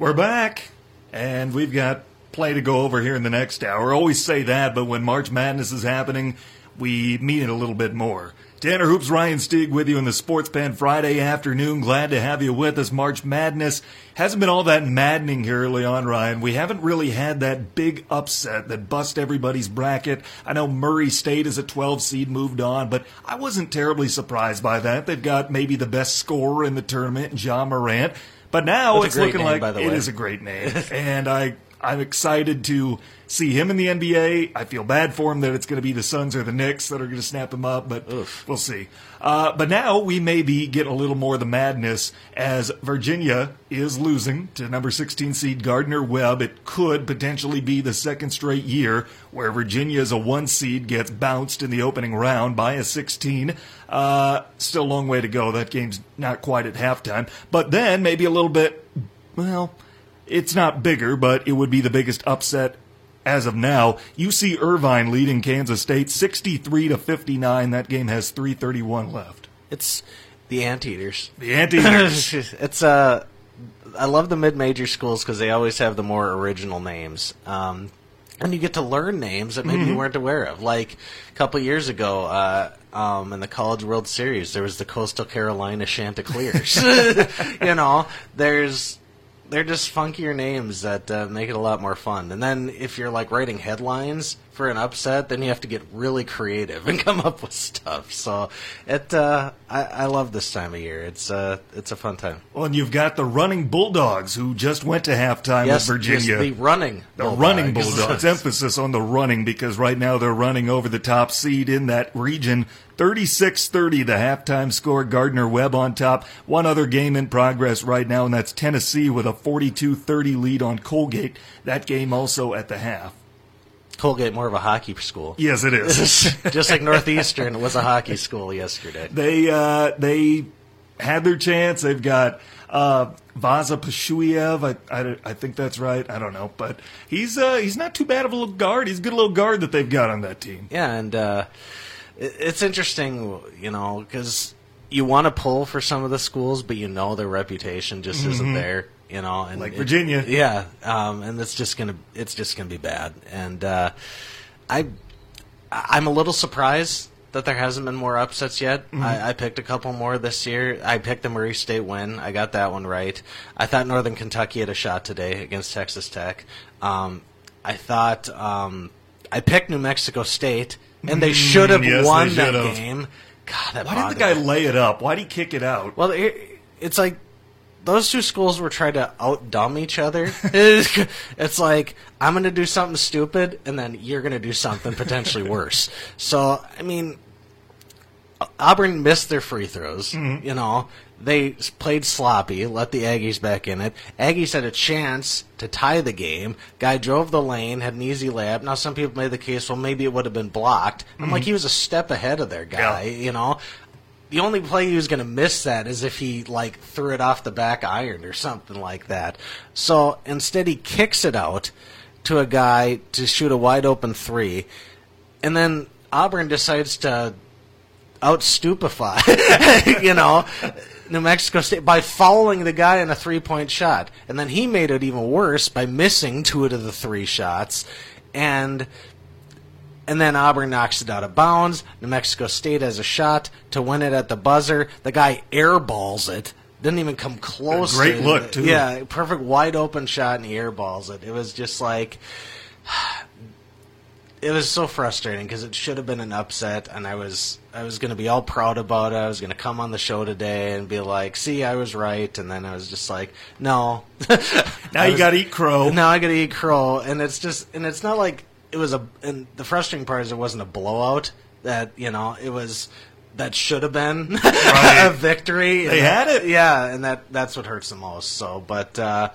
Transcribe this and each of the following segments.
We're back, and we've got play to go over here in the next hour. Always say that, but when March Madness is happening, we mean it a little bit more. Tanner Hoops, Ryan Stieg with you in the Sports Pen Friday afternoon. Glad to have you with us. March Madness hasn't been all that maddening here early on, Ryan. We haven't really had that big upset that bust everybody's bracket. I know Murray State is a 12 seed moved on, but I wasn't terribly surprised by that. They've got maybe the best scorer in the tournament, Ja Morant. But now That's it's looking name, like by the way. is a great name, and I I'm excited to see him in the NBA. I feel bad for him that it's going to be the Suns or the Knicks that are going to snap him up, but we'll see. Uh, but now we may be getting a little more of the madness as Virginia is losing to number 16 seed Gardner Webb. It could potentially be the second straight year where Virginia as a one seed gets bounced in the opening round by a 16. Uh, still a long way to go. That game's not quite at halftime. But then maybe a little bit, well, it's not bigger, but it would be the biggest upset as of now. UC Irvine leading Kansas State 63 to 59. That game has 331 left. It's the anteaters. The Anteaters. it's uh, I love the mid-major schools because they always have the more original names. Um, and you get to learn names that maybe you weren't aware of. Like a couple years ago, uh, um, in the College World Series, there was the Coastal Carolina Chanticleers. you know, there's they're just funkier names that uh, make it a lot more fun. And then if you're like writing headlines for an upset, then you have to get really creative and come up with stuff. So it, uh, I, I love this time of year. It's uh, it's a fun time. well, and you've got the running Bulldogs who just went to halftime yes, with Virginia. yes, the running, The Bulldogs. running Bulldogs. Emphasis on the running because right now they're running over the top seed in that region. 36 30, the halftime score. Gardner Webb on top. One other game in progress right now, and that's Tennessee with a 42 30 lead on Colgate. That game also at the half. Colgate more of a hockey school. Yes, it is. Just like Northeastern was a hockey school yesterday. they uh, they had their chance. They've got uh, Vasa Pusica. I, I, I think that's right. I don't know, but he's uh, he's not too bad of a little guard. He's a good little guard that they've got on that team. Yeah, and uh, it, it's interesting, you know, because you want to pull for some of the schools, but you know their reputation just isn't there. You know, and. Like it- Virginia. yeah, um, and it's just gonna it's just gonna be bad. And uh, I I'm a little surprised that there hasn't been more upsets yet. Mm-hmm. I, I picked a couple more this year. I picked the Murray State win. I got that one right. I thought Northern Kentucky had a shot today against Texas Tech. Um, I thought um, I picked New Mexico State, and they should have Mm, yes, won that game. God, that Why did the guy me. lay it up? Why did he kick it out? Well, it, it's like those two schools were trying to out dumb each other. it's like I'm going to do something stupid, and then you're going to do something potentially worse. So, I mean, Auburn missed their free throws. Mm-hmm. You know, they played sloppy, let the Aggies back in it. Aggies had a chance to tie the game. Guy drove the lane, had an easy layup. Now, some people made the case, well, maybe it would have been blocked. I'm like, mm-hmm. he was a step ahead of their guy. Yeah. You know, the only play he was going to miss that is if he like threw it off the back iron or something like that. So instead, he kicks it out to a guy to shoot a wide open three, and then Auburn decides to out stupefy, you know, New Mexico State by fouling the guy in a three point shot. And then he made it even worse by missing two out of the three shots. And and then Auburn knocks it out of bounds. New Mexico State has a shot to win it at the buzzer. The guy airballs it. Didn't even come close. great to- look, too. Yeah, perfect wide open shot, and he airballs it. It was just like it was so frustrating because it should have been an upset, and I was I was going to be all proud about it. I was going to come on the show today and be like, "See, I was right," and then I was just like, "No." Now you got to eat crow. now I got to eat crow, and it's just and it's not like it was a. And the frustrating part is it wasn't a blowout. That you know it was. That should have been a victory. They had it. yeah, and that that's what hurts the most. So, but uh,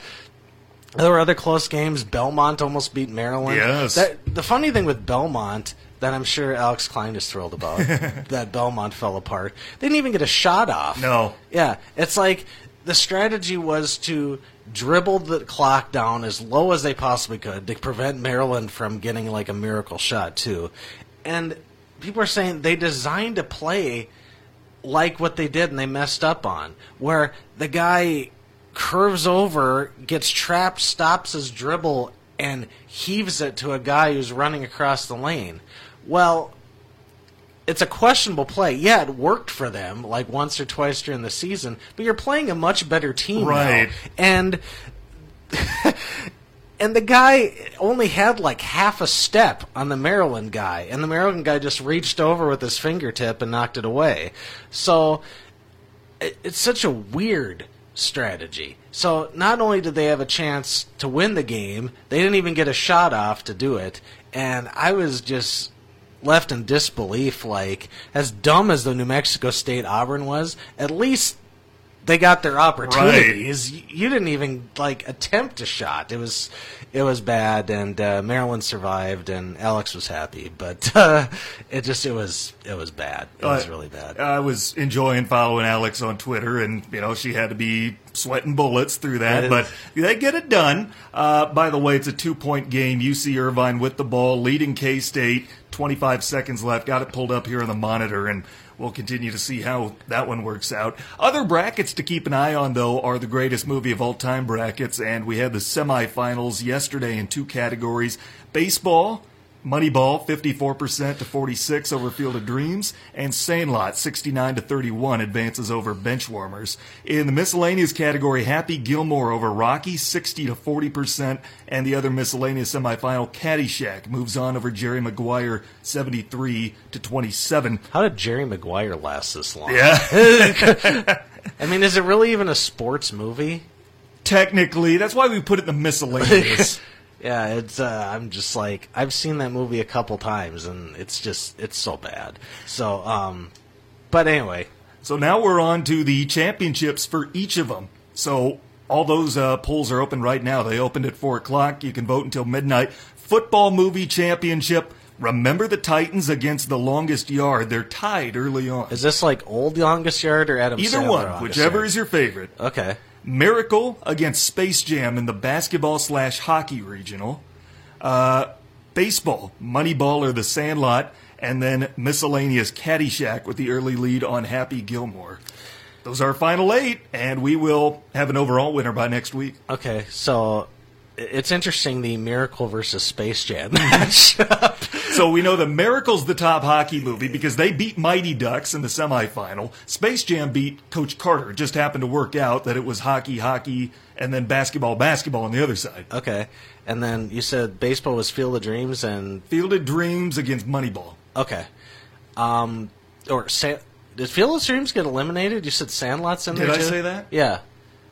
there were other close games. Belmont almost beat Maryland. Yes. That, the funny thing with Belmont that I'm sure Alex Klein is thrilled about that Belmont fell apart. They didn't even get a shot off. No. Yeah, it's like the strategy was to dribble the clock down as low as they possibly could to prevent Maryland from getting like a miracle shot too. And people are saying they designed a play like what they did and they messed up on, where the guy curves over, gets trapped, stops his dribble, and heaves it to a guy who's running across the lane. Well, it's a questionable play. Yeah, it worked for them like once or twice during the season, but you're playing a much better team Right. now. And and the guy only had like half a step on the Maryland guy, and the Maryland guy just reached over with his fingertip and knocked it away. So it, it's such a weird strategy. So not only did they have a chance to win the game, they didn't even get a shot off to do it, and I was just left in disbelief. Like as dumb as the New Mexico State Auburn was, at least they got their opportunities. Y You didn't even like attempt a shot. It was it was bad, and uh, Maryland survived, and Alex was happy. But uh, it just it was it was bad. It was Uh, really bad. I was enjoying following Alex on Twitter, and you know she had to be sweating bullets through that, but they get it done. Uh, by the way, it's a two-point game. UC Irvine with the ball, leading K State. Twenty-five seconds left. Got it pulled up here on the monitor, and we'll continue to see how that one works out. Other brackets to keep an eye on, though, are the greatest movie of all time brackets, and we had the semifinals yesterday in two categories: baseball. Moneyball, 54% to 46 over Field of Dreams, and Sandlot, 69 to 31 advances over Benchwarmers. In the miscellaneous category, Happy Gilmore over Rocky, 60 to 40%, and the other miscellaneous semifinal, Caddyshack, moves on over Jerry Maguire, 73 to 27. How did Jerry Maguire last this long? Yeah, I mean, is it really even a sports movie? technically, that's why we put it in the miscellaneous. Yeah, it's. Uh, I'm just like I've seen that movie a couple times, and it's just it's so bad. So, um, but anyway, So now we're on to the championships for each of them. So all those uh, polls are open right now. They opened at 4 o'clock. You can vote until midnight. Football movie championship. Remember the Titans against the longest yard. They're tied early on. is this like old longest yard or Adam? Either Sandler one, whichever yard? is your favorite. Okay. Miracle against Space Jam in the basketball slash hockey regional. Uh, baseball, Moneyball or the Sandlot, and then miscellaneous Caddyshack with the early lead on Happy Gilmore. Those are our final eight, and we will have an overall winner by next week. Okay, so it's interesting the Miracle versus Space Jam match. So we know the Miracle's the top hockey movie because they beat Mighty Ducks in the semifinal. Space Jam beat Coach Carter. It just happened to work out that it was hockey, hockey, and then basketball, basketball on the other side. okay, and then you said baseball was Field of Dreams, and Fielded Dreams against Moneyball. okay, um, or Sa- did Field of Dreams get eliminated? You said Sandlot's in Did there Did I too? say that? Yeah.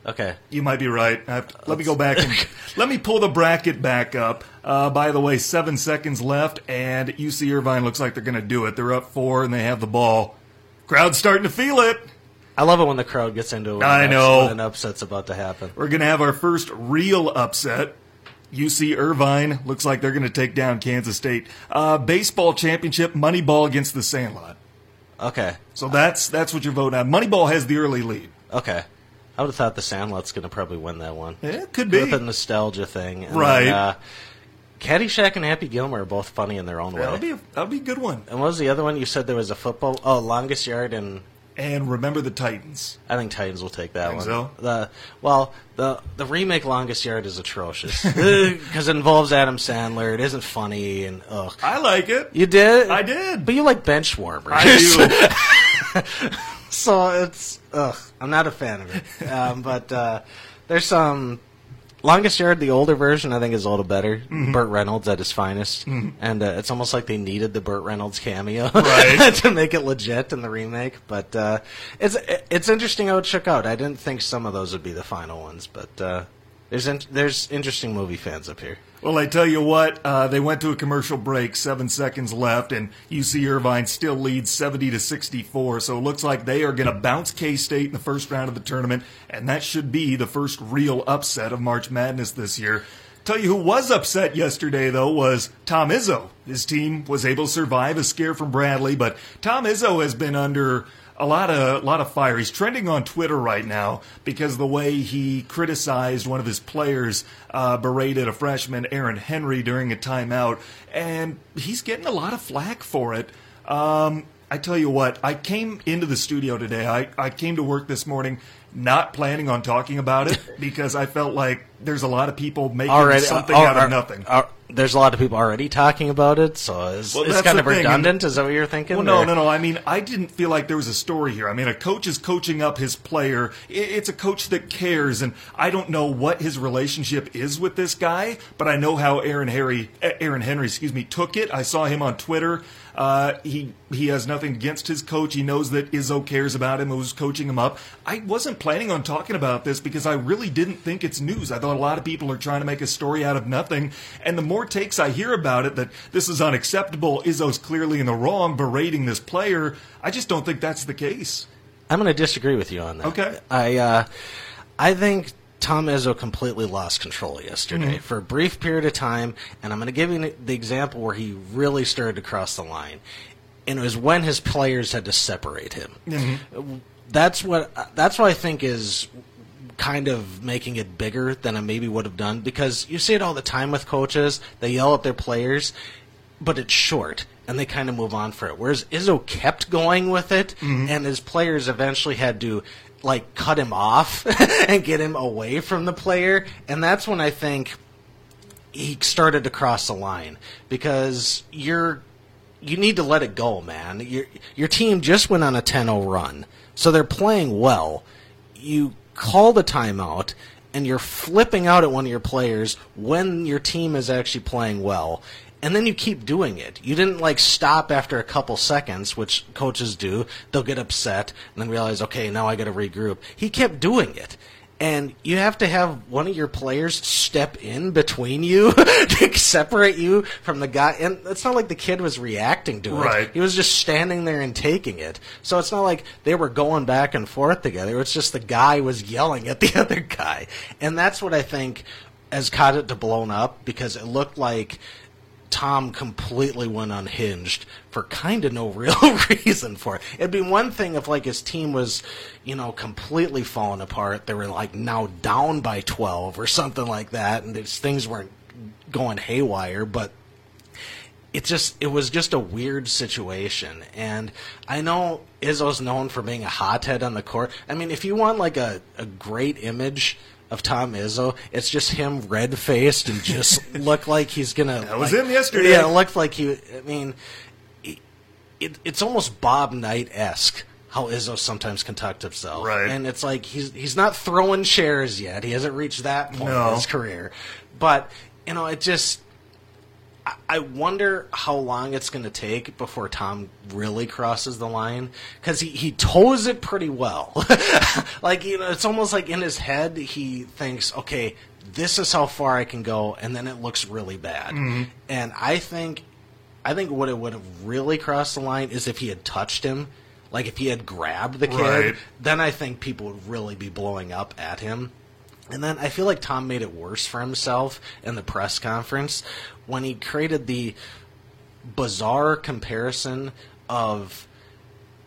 Okay. You might be right. I have to- let me go back and let me pull the bracket back up. Uh, by the way, seven seconds left, and UC Irvine looks like they're going to do it. They're up four, and they have the ball. Crowd's starting to feel it. I love it when the crowd gets into it. I know. an upset's about to happen. We're going to have our first real upset. UC Irvine looks like they're going to take down Kansas State. Uh, baseball championship, Moneyball against the Sandlot. Okay. So that's that's what you're voting on. Moneyball has the early lead. Okay. I would have thought the Sandlot's going to probably win that one. Yeah, it could be. With the nostalgia thing. And Right. Then, uh, Caddyshack and Happy Gilmore are both funny in their own way. That'll be a, that'll be a good one. and what was the other one? You said there was a football. Oh, longest yard, and And remember the Titans. I think Titans will take that Think one. so? The well, the the remake longest yard is atrocious because it involves Adam Sandler. It isn't funny, and ugh. I like it. You did? I did. But you like bench warmers. I do. so it's ugh. I'm not a fan of it. Um, but uh, there's some longest yard. The older version, I think, is a little better. Mm-hmm. Burt Reynolds at his finest, and uh, it's almost like they needed the Burt Reynolds cameo Right. to make it legit in the remake. But uh, it's it's interesting how it shook out. I didn't think some of those would be the final ones, but. Uh, there's in, there's interesting movie fans up here. Well, I tell you what, uh, they went to a commercial break, seven seconds left, and UC Irvine still leads 70 to 64. So it looks like they are going to bounce K State in the first round of the tournament, and that should be the first real upset of March Madness this year. Tell you who was upset yesterday, though, was Tom Izzo. His team was able to survive a scare from Bradley, but Tom Izzo has been under a lot of a lot of fire. He's trending on Twitter right now because the way he criticized one of his players, uh, berated a freshman, Aaron Henry, during a timeout, and he's getting a lot of flack for it. Um, I tell you what, I came into the studio today. I, I came to work this morning. not planning on talking about it because I felt like there's a lot of people making Already, something out of nothing. are- there's a lot of people already talking about it, so it's, Well, it's kind of thing, and- redundant. Is that what you're thinking? Well, no, or- no, no. I mean, I didn't feel like there was a story here. I mean, a coach is coaching up his player. It's a coach that cares, and I don't know what his relationship is with this guy, but I know how Aaron Harry, eh, Aaron Henry, excuse me, took it. I saw him on Twitter. Uh, he he has nothing against his coach. He knows that Izzo cares about him and was coaching him up. I wasn't planning on talking about this because I really didn't think it's news. I thought a lot of people are trying to make a story out of nothing. And the more takes I hear about it that this is unacceptable, Izzo's clearly in the wrong, berating this player, I just don't think that's the case. I'm going to disagree with you on that. Okay. I uh, I think Tom Izzo completely lost control yesterday for a brief period of time, and I'm going to give you the example where he really started to cross the line, and it was when his players had to separate him. That's what that's what I think is kind of making it bigger than I maybe would have done because you see it all the time with coaches. They yell at their players, but it's short and they kind of move on for it. Whereas Izzo kept going with it, mm-hmm. and his players eventually had to like cut him off and get him away from the player, and that's when I think he started to cross the line because you're you need to let it go, man. Your your team just went on a 10-0 run, so they're playing well. You call the timeout and you're flipping out at one of your players when your team is actually playing well. And then you keep doing it. You didn't like stop after a couple seconds, which coaches do. They'll get upset and then realize, okay, now I got to regroup. He kept doing it and you have to have one of your players step in between you to separate you from the guy. And it's not like the kid was reacting to it; Right. he was just standing there and taking it. So it's not like they were going back and forth together. It's just the guy was yelling at the other guy, and that's what I think has caught it to blown up because it looked like. Tom completely went unhinged for kind of no real reason for it. It'd be one thing if like his team was, you know, completely falling apart. They were like now down by twelve or something like that, and things weren't going haywire. But it just it was just a weird situation and i know izzo's known for being a hothead on the court i mean if you want like a, a great image of tom izzo it's just him red faced and just look like he's gonna That was like- him yesterday. yeah it looked like he i mean it, it, it's almost bob knight-esque how Izzo sometimes conduct himself, Right. And it's like he's he's not throwing shares yet. He hasn't reached that point No. in his career, but you know, it just I- wonder how long it's going to take before Tom really crosses the line because he, he toes it pretty well. like you know, it's almost like in his head he thinks, okay, this is how far I can go, and then it looks really bad. Mm-hmm. And I think, I think what it would have really crossed the line is if he had touched him, like if he had grabbed the kid. Right. Then I think people would really be blowing up at him. And then I feel like Tom made it worse for himself in the press conference when he created the bizarre comparison of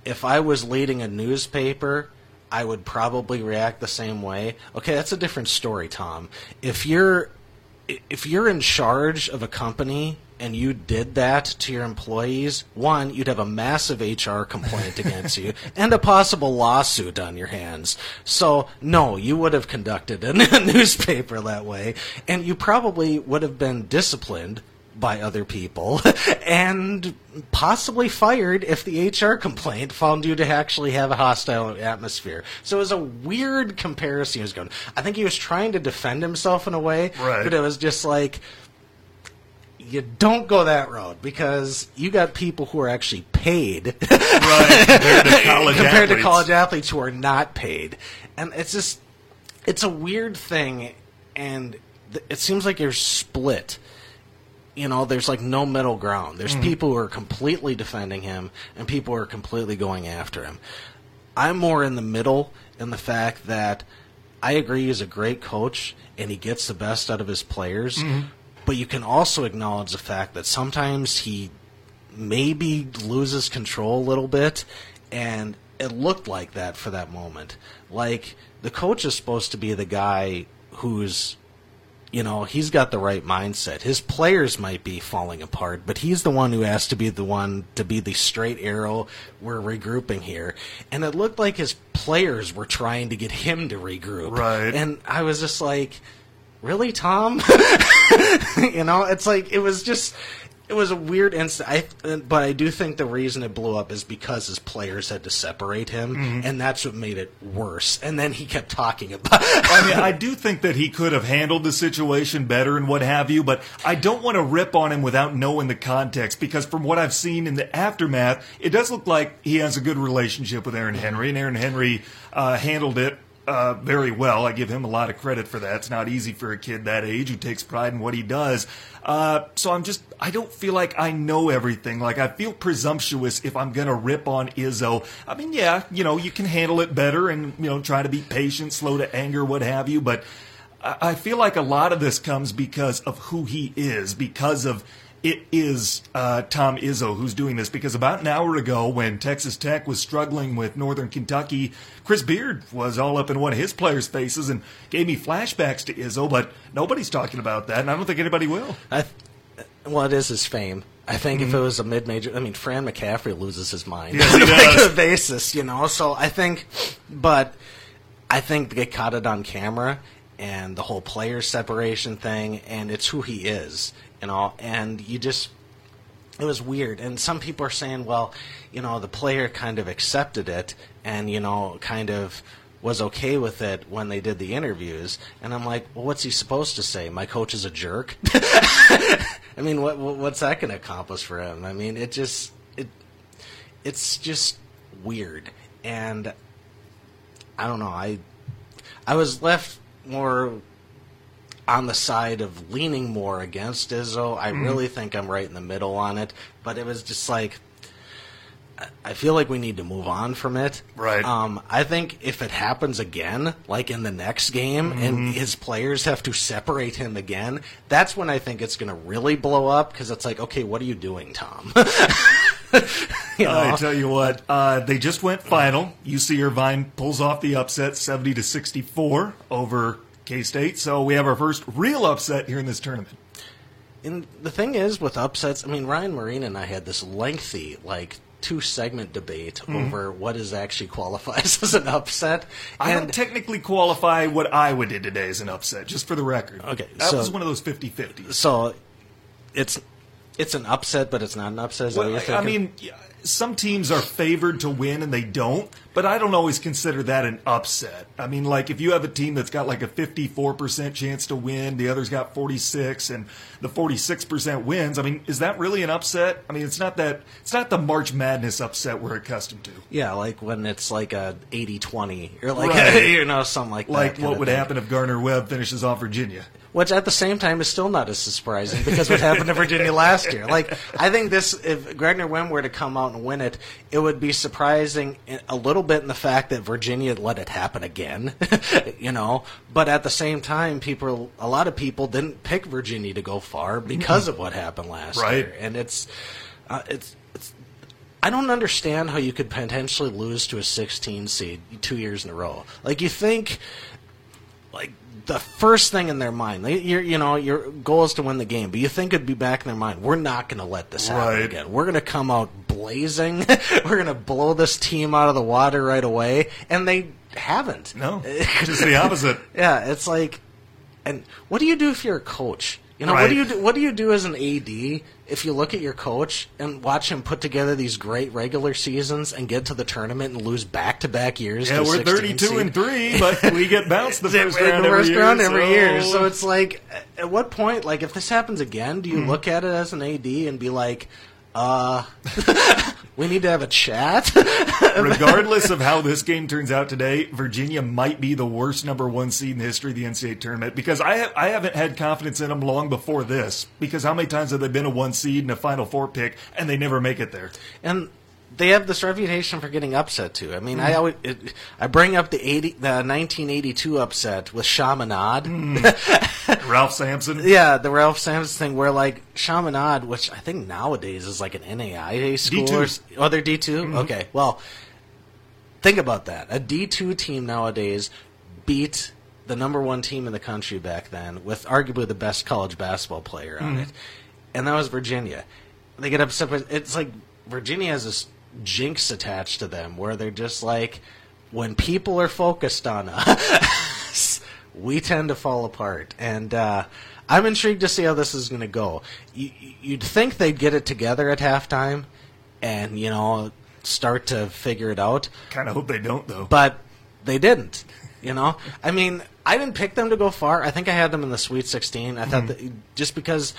if I was leading a newspaper, I would probably react the same way. Okay, that's a different story, Tom. If you're if you're in charge of a company and you did that to your employees, one, you'd have a massive HR complaint against you and a possible lawsuit on your hands. So, no, you would have conducted a newspaper that way, and you probably would have been disciplined by other people and possibly fired if the HR complaint found you to actually have a hostile atmosphere. So it was a weird comparison he was going. I think he was trying to defend himself in a way, Right. but it was just like you don't go that road because you got people who are actually paid Right. Compared to college compared to athletes. college athletes who are not paid. And it's just it's a weird thing and th- it seems like you're split. You know, there's like no middle ground. There's mm-hmm. people who are completely defending him and people who are completely going after him. I'm more in the middle in the fact that I agree he's a great coach and he gets the best out of his players, mm-hmm. But you can also acknowledge the fact that sometimes he maybe loses control a little bit and it looked like that for that moment. Like the coach is supposed to be the guy who's you know, he's got the right mindset. His players might be falling apart, but he's the one who has to be the one to be the straight arrow. We're regrouping here. And it looked like his players were trying to get him to regroup. Right. And I was just like, really, Tom? you know, it's like, it was just, it was a weird instant. I, but I do think the reason it blew up is because his players had to separate him, Mm-hmm. and that's what made it worse. And then he kept talking about. I mean, I do think that he could have handled the situation better and what have you, but I don't want to rip on him without knowing the context because from what I've seen in the aftermath, it does look like he has a good relationship with Aaron Henry, and Aaron Henry uh, handled it uh, very well. I give him a lot of credit for that. It's not easy for a kid that age who takes pride in what he does. Uh, so I'm just, I don't feel like I know everything. Like I feel presumptuous if I'm gonna rip on Izzo. I mean, yeah, you know, you can handle it better and you know try to be patient, slow to anger, what have you. But I I feel like a lot of this comes because of who he is, because of it is uh, Tom Izzo who's doing this. Because about an hour ago, when Texas Tech was struggling with Northern Kentucky, Chris Beard was all up in one of his players' faces and gave me flashbacks to Izzo. But nobody's talking about that, and I don't think anybody will. I, well, it is his fame. I think Mm-hmm. if it was a mid-major, I mean, Fran McCaffery loses his mind Yes, on a regular basis, you know. So I think, but I think they caught it on camera and the whole player separation thing, and it's who he is, you know. And you just, it was weird. And some people are saying, well, you know, the player kind of accepted it, and you know, kind of was okay with it when they did the interviews. And I'm like, well, what's he supposed to say? My coach is a jerk. I mean, what what's that going to accomplish for him? I mean, it just it it's just weird, and I don't know. I I was left more on the side of leaning more against Izzo. I really think I'm right in the middle on it, but it was just like I- feel like we need to move on from it. Right. Um, I think if it happens again, like in the next game, and his players have to separate him again, that's when I think it's going to really blow up because it's like, okay, what are you doing, Tom? you know? I tell you what, uh, they just went final. UC Irvine pulls off the upset, seventy to sixty-four over K State. So we have our first real upset here in this tournament. And the thing is, with upsets, I mean, Ryan Marine and I had this lengthy, like, two segment debate hmm. over what is actually qualifies as an upset. I and don't technically qualify what Iowa did today as an upset, just for the record. Okay, that so- was one of those 50-50s. so it's it's an upset, but it's not an upset. Is that what Well, I mean, yeah, some teams are favored to win and they don't, but I don't always consider that an upset. I mean, like if you have a team that's got like a 54% chance to win, the other's got 46 and the 46% wins, I mean, is that really an upset? I mean, it's not that it's not the March Madness upset we're accustomed to. yeah, like when it's like a 80-20 or like Right. you know something like that. Like what would happen if Gardner Webb finishes off Virginia? Which at the same time is still not as surprising because what happened to Virginia last year. Like I think this, if Gardner Webb were to come out and win it, it would be surprising a little bit in the fact that Virginia let it happen again, you know. But at the same time, people, a lot of people didn't pick Virginia to go far because of what happened last Right. year, and it's, uh, it's, it's. I don't understand how you could potentially lose to a 16 seed two years in a row. Like you think like the first thing in their mind, you're, you know, your goal is to win the game, but you think it'd be back in their mind. We're not going to let this happen Right. again. We're going to come out blazing. We're going to blow this team out of the water right away, and they haven't. No, just the opposite. Yeah, it's like, and what do you do if you're a coach? You know, what do you do, what do you do as an AD if you look at your coach and watch him put together these great regular seasons and get to the tournament and lose back to back years? Yeah, to we're 32 seed? and 3, but we get bounced the first round the every first year. round every so- year. So it's like, at what point, like, if this happens again, do you Hmm. look at it as an AD and be like, uh, we need to have a chat? regardless of how this game turns out today, Virginia might be the worst number one seed in the history of the NCAA tournament because I ha- I haven't had confidence in them long before this. Because how many times have they been a one seed and a Final Four pick and they never make it there? and they have this reputation for getting upset too. I mean, I Hmm. always it, I bring up the eighty the nineteen eighty two upset with Chaminade. Hmm. Ralph Sampson. Yeah, the Ralph Sampson thing where like Chaminade, which I think nowadays is like an NAIA school. D2. Or, s- oh, they're D 2 Okay, well, think about that. A D two team nowadays beat the number one team in the country back then, with arguably the best college basketball player on it, and that was Virginia. They get upset, but it's like Virginia has this jinx attached to them where they're just like, when people are focused on us, we tend to fall apart. And uh, I'm intrigued to see how this is going to go. You, you'd think they'd get it together at halftime and, you know, start to figure it out. Kind of hope they don't, though. But they didn't. You know, I mean, I didn't pick them to go far. I think I had them in the Sweet 16. I thought that just because,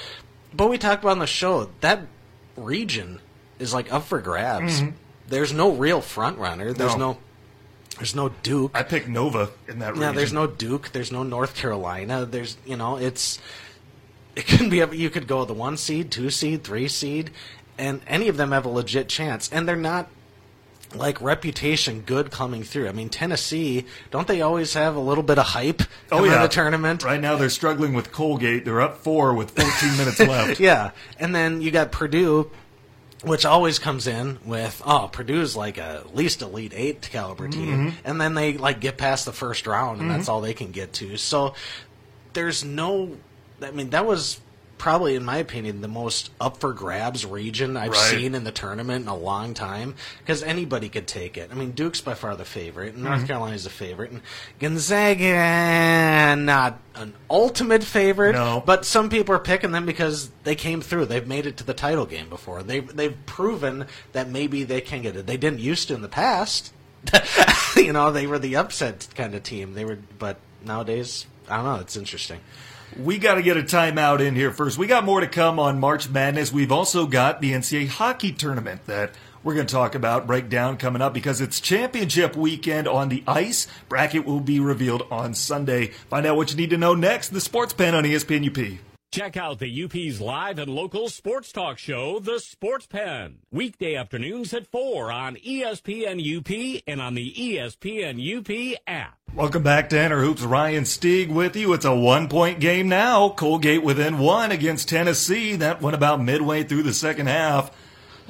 but we talked about on the show that region is like up for grabs. Mm-hmm. There's no real front runner. There's No. no, there's no Duke. I picked Nova in that Yeah, region. there's no Duke. There's no North Carolina. There's you know it's it can be you could go the one seed, two seed, three seed, and any of them have a legit chance, and they're not like reputation good coming through. I mean Tennessee, don't they always have a little bit of hype Oh yeah, the tournament? Right now they're struggling with Colgate. They're up four with 14 minutes left. Yeah, and then you got Purdue, which always comes in with oh Purdue's like a at least elite eight caliber team, mm-hmm. and then they like get past the first round, and mm-hmm. that's all they can get to. So there's no, I mean that was probably in my opinion the most up for grabs region I've Right. seen in the tournament in a long time because anybody could take it. I mean Duke's by far the favorite, and North mm-hmm. Carolina's the favorite, and Gonzaga eh, not an ultimate favorite, No. but some people are picking them because they came through. They've made it to the title game before. They've they've proven that maybe they can get it. They didn't used to in the past. you know, they were the upset kind of team. They were, but nowadays, I don't know. It's interesting. We got to get a timeout in here first. We got more to come on March Madness. We've also got the NCAA hockey tournament that we're going to talk about, break down coming up because it's championship weekend on the ice. Bracket will be revealed on Sunday. Find out what you need to know next. The Sports Pen on ESPN UP. Check out the UP's live and local sports talk show, The Sports Pen. Weekday afternoons at 4 on ESPN UP and on the ESPN UP app. Welcome back to Tanner Hoops. Ryan Stieg with you. It's a one point game now. Colgate within one against Tennessee. That went about midway through the second half.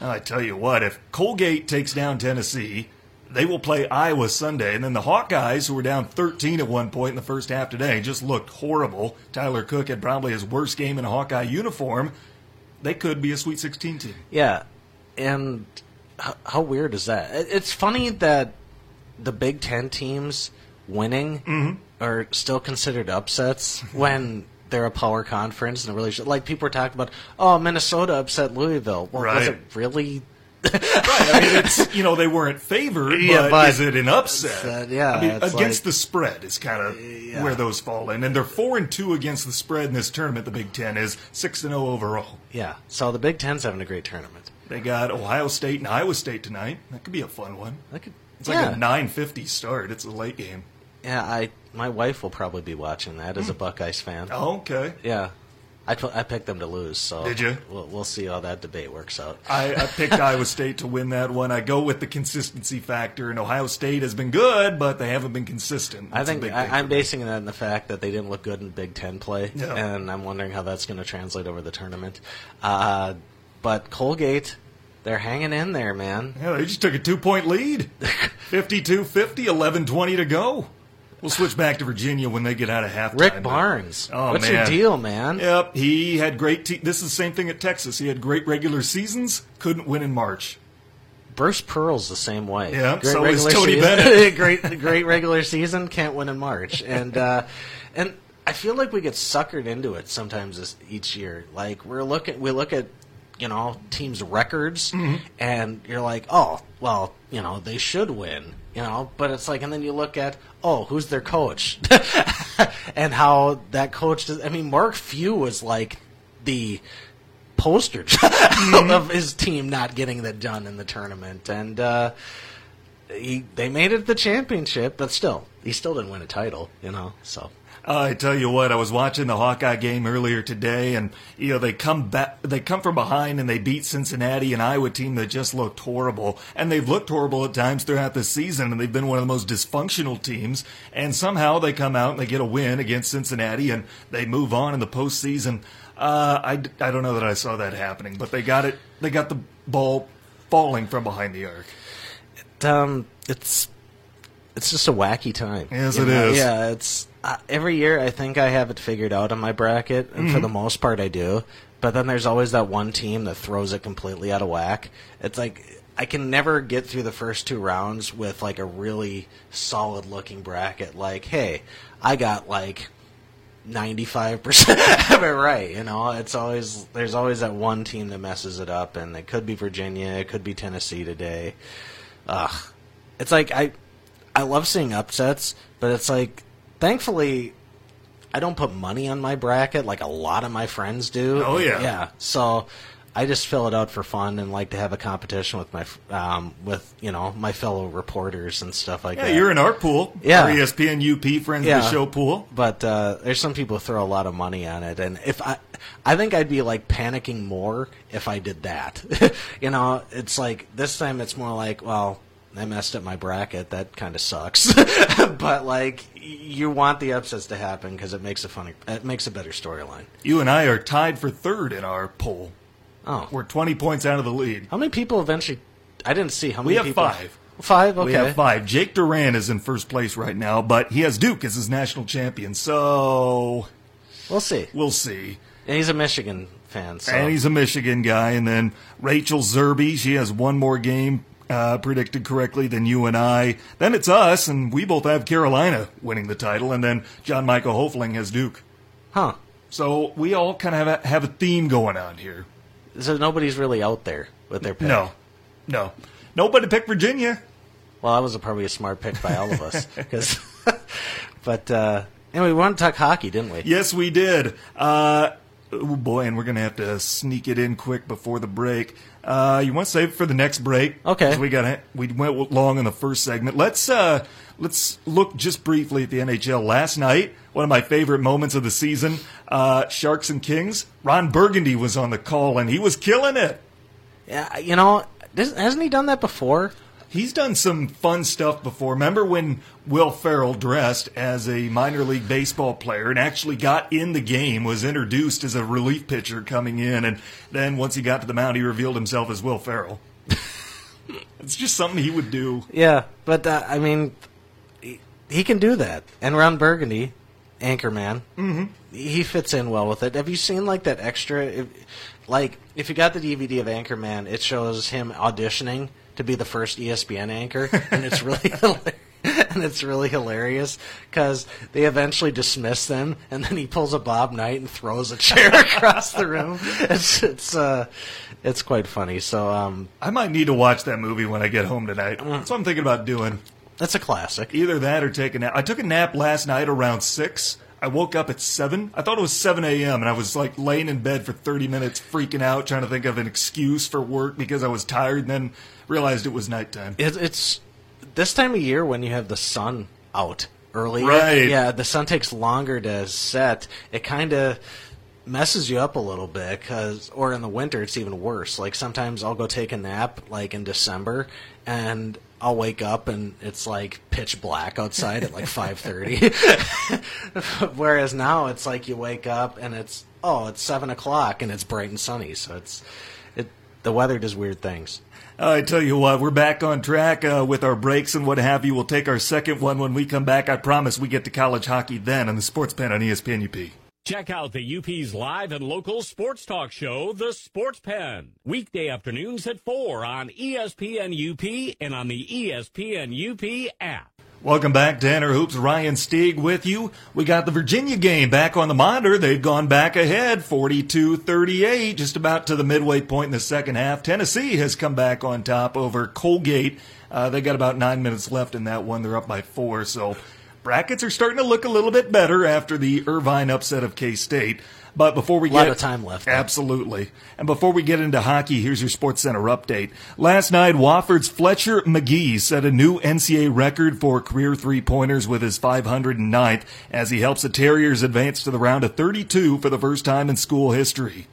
I tell you what, if Colgate takes down Tennessee, they will play Iowa Sunday. And then the Hawkeyes, who were down 13 at one point in the first half today, just looked horrible. Tyler Cook had probably his worst game in a Hawkeye uniform. They could be a Sweet 16 team. Yeah, and how, how weird is that? It's funny that the Big Ten teams winning mm-hmm. are still considered upsets when they're a power conference and really like people are talking about. Oh, Minnesota upset Louisville. Well, was Right. it really? Right. I mean, it's, you know, they weren't favored, but, Yeah, but- is it an upset? Yeah, I mean, against like- the spread is kind of where those fall in. And they're 4 and 2 against the spread in this tournament. The Big Ten is 6 and 0 overall. Yeah. So the Big Ten's having a great tournament. They got Ohio State and Iowa State tonight. That could be a fun one. I could, It's like yeah. a 9:50 start. It's a late game. yeah. I my wife will probably be watching that as a Buckeyes fan. Oh, okay. Yeah. I, p- I picked them to lose, so Did you? We'll, we'll see how that debate works out. I, I picked Iowa State to win that one. I go with the consistency factor, and Ohio State has been good, but they haven't been consistent. I That's a think I, I'm basing that on the fact that they didn't look good in Big Ten play, Yeah. and I'm wondering how that's going to translate over the tournament. Uh, but Colgate, they're hanging in there, man. Yeah, they just took a two point lead 52 50, 11 20 to go. We'll switch back to Virginia when they get out of halftime. Rick Barnes, Oh, what's your deal, man? Yep, he had great. Te- this is the same thing at Texas. He had great regular seasons, couldn't win in March. Bruce Pearl's the same way. Yeah, great so is regular Tony season, Bennett. great, great regular season, can't win in March, and uh, and I feel like we get suckered into it sometimes this, each year. Like we're looking, we look at you know teams' records, Mm-hmm. and you're like, oh, well, you know they should win, you know, but it's like, and then you look at, oh, who's their coach, and how that coach does. I mean, Mark Few was like the poster child of his team not getting that done in the tournament, and uh, he they made it the championship, but still, he still didn't win a title, you know. So I tell you what, I was watching the Hawkeye game earlier today, and you know they come back, they come from behind, and they beat Cincinnati, an Iowa team that just looked horrible, and they've looked horrible at times throughout the season, and they've been one of the most dysfunctional teams, and somehow they come out and they get a win against Cincinnati, and they move on in the postseason. Uh, I, I don't know that I saw that happening, but they got it. They got the ball falling from behind the arc. Um, it's it's just a wacky time. Yes, it know? is. Yeah, it's uh, every year. I think I have it figured out on my bracket, and Mm-hmm. for the most part, I do. But then there's always that one team that throws it completely out of whack. It's like I can never get through the first two rounds with like a really solid looking bracket. Like, hey, I got like. 95% of it right, you know. It's always there's always that one team that messes it up and it could be Virginia, it could be Tennessee today. Ugh. It's like I I love seeing upsets, but it's like thankfully I don't put money on my bracket like a lot of my friends do. Oh, yeah. Yeah. So I just fill it out for fun and like to have a competition with my um, with you know my fellow reporters and stuff like Yeah, that. you're in our pool. Yeah. Our ESPN UP friends of the show pool. But uh, there's some people who throw a lot of money on it, and if I, I think I'd be like panicking more if I did that. you know, it's like this time it's more like, well, I messed up my bracket. That kind of sucks. but like, you want the upsets to happen because it makes a funny, it makes a better storyline. You and I are tied for third in our poll. Oh, We're 20 points out of the lead. how many people eventually? I didn't see how We many. have people, five. Five. Okay. We have five. Jake Duran is in first place right now, but he has Duke as his national champion, so We'll see. we'll see. And he's a Michigan fan, so And he's a Michigan guy. And then Rachel Zerby, she has one more game uh, predicted correctly than you and I. Then it's us, and we both have Carolina winning the title. And then John Michael Hofling has Duke. huh? So we all kind of have a, have a theme going on here. So nobody's really out there with their pick. No, no, nobody picked Virginia. Well, that was a, probably a smart pick by all of us because. but uh, anyway, we wanted to talk hockey, didn't we? Yes, we did. Uh, oh boy, and we're gonna have to sneak it in quick before the break. Uh, you want to save it for the next break? Okay. We got it. we went long in the first segment. Let's uh, let's look just briefly at the NHL last night. One of my favorite moments of the season. Uh, Sharks and Kings. Ron Burgundy was on the call and he was killing it. Yeah, you know, hasn't he done that before? He's done some fun stuff before. Remember when Will Ferrell dressed as a minor league baseball player and actually got in the game, was introduced as a relief pitcher coming in, and then once he got to the mound, he revealed himself as Will Ferrell. it's just something he would do. Yeah, but uh, I mean, he can do that. And Ron Burgundy, Anchorman, mm-hmm. he fits in well with it. Have you seen like that extra? If, like, if you got the DVD of Anchorman, it shows him auditioning to be the first ESPN anchor, and it's really hilarious. And it's really hilarious because they eventually dismiss them, and then he pulls a Bob Knight and throws a chair across the room. It's it's uh, it's quite funny. So um, I might need to watch that movie when I get home tonight. That's what I'm thinking about doing. That's a classic. Either that or take a nap. I took a nap last night around 6. I woke up at 7. I thought it was 7 a.m. and I was like laying in bed for 30 minutes freaking out trying to think of an excuse for work because I was tired and then realized it was nighttime. It, it's this time of year when you have the sun out early. Right. Yeah, the sun takes longer to set. It kind of messes you up a little bit cuz or in the winter it's even worse. Like sometimes I'll go take a nap like in December and I'll wake up and it's like pitch black outside at like 5:30. Whereas now it's like you wake up and it's oh it's seven o'clock and it's bright and sunny. So it's it the weather does weird things. I tell you what, we're back on track uh, with our breaks and what have you. We'll take our second one when we come back. I promise we get to college hockey then on the Sports Pen on ESPN UP. Check out the UP's live and local sports talk show, The Sports Pen. Weekday afternoons at 4 on ESPN UP and on the ESPN UP app. Welcome back, Tanner Hoops. Ryan Stieg with you. We got the Virginia game back on the monitor. They've gone back ahead 42-38, just about to the midway point in the second half. Tennessee has come back on top over Colgate. Uh, they got about nine minutes left in that one. They're up by four, so brackets are starting to look a little bit better after the Irvine upset of K-State. But before we A lot get of time left, though. Absolutely. And before we get into hockey, here's your Sports Center update. Last night, Wofford's Fletcher Magee set a new NCAA record for career three pointers with his 509th as he helps the Terriers advance to the round of 32 for the first time in school history.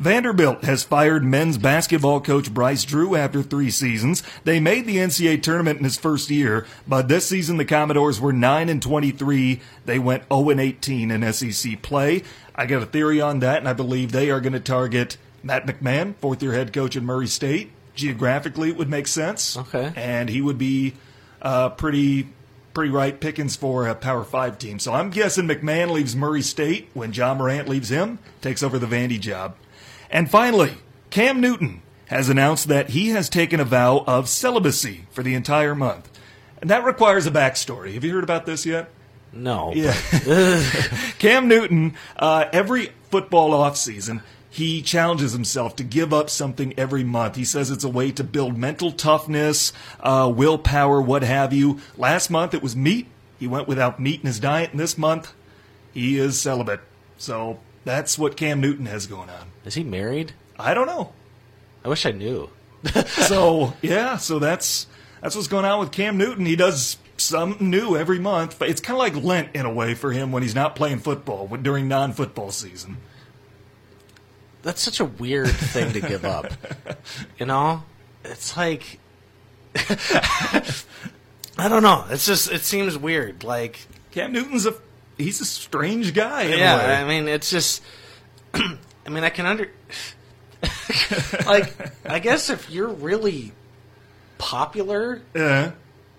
Vanderbilt has fired men's basketball coach Bryce Drew after three seasons. They made the NCAA tournament in his first year, but this season the Commodores were 9 and 23. They went 0 and 18 in SEC play. I got a theory on that, and I believe they are going to target Matt McMahon, fourth year head coach at Murray State. Geographically, it would make sense. Okay. And he would be uh, pretty pretty right pickings for a Power Five team. So I'm guessing McMahon leaves Murray State when Ja Morant leaves him, takes over the Vandy job. And finally, Cam Newton has announced that he has taken a vow of celibacy for the entire month. And that requires a backstory. Have you heard about this yet? No. Yeah. Cam Newton, uh, every football offseason, he challenges himself to give up something every month. He says it's a way to build mental toughness, uh, willpower, what have you. Last month it was meat. He went without meat in his diet, and this month he is celibate. So that's what Cam Newton has going on. Is he married? I don't know. I wish I knew. so yeah, so that's that's what's going on with Cam Newton. He does something new every month. But it's kind of like Lent in a way for him when he's not playing football during non-football season. That's such a weird thing to give up. You know, it's like I don't know. It's just it seems weird. Like Cam Newton's a he's a strange guy. yeah, I mean, it's just. I mean, I can under. like, I guess if you're really popular yeah.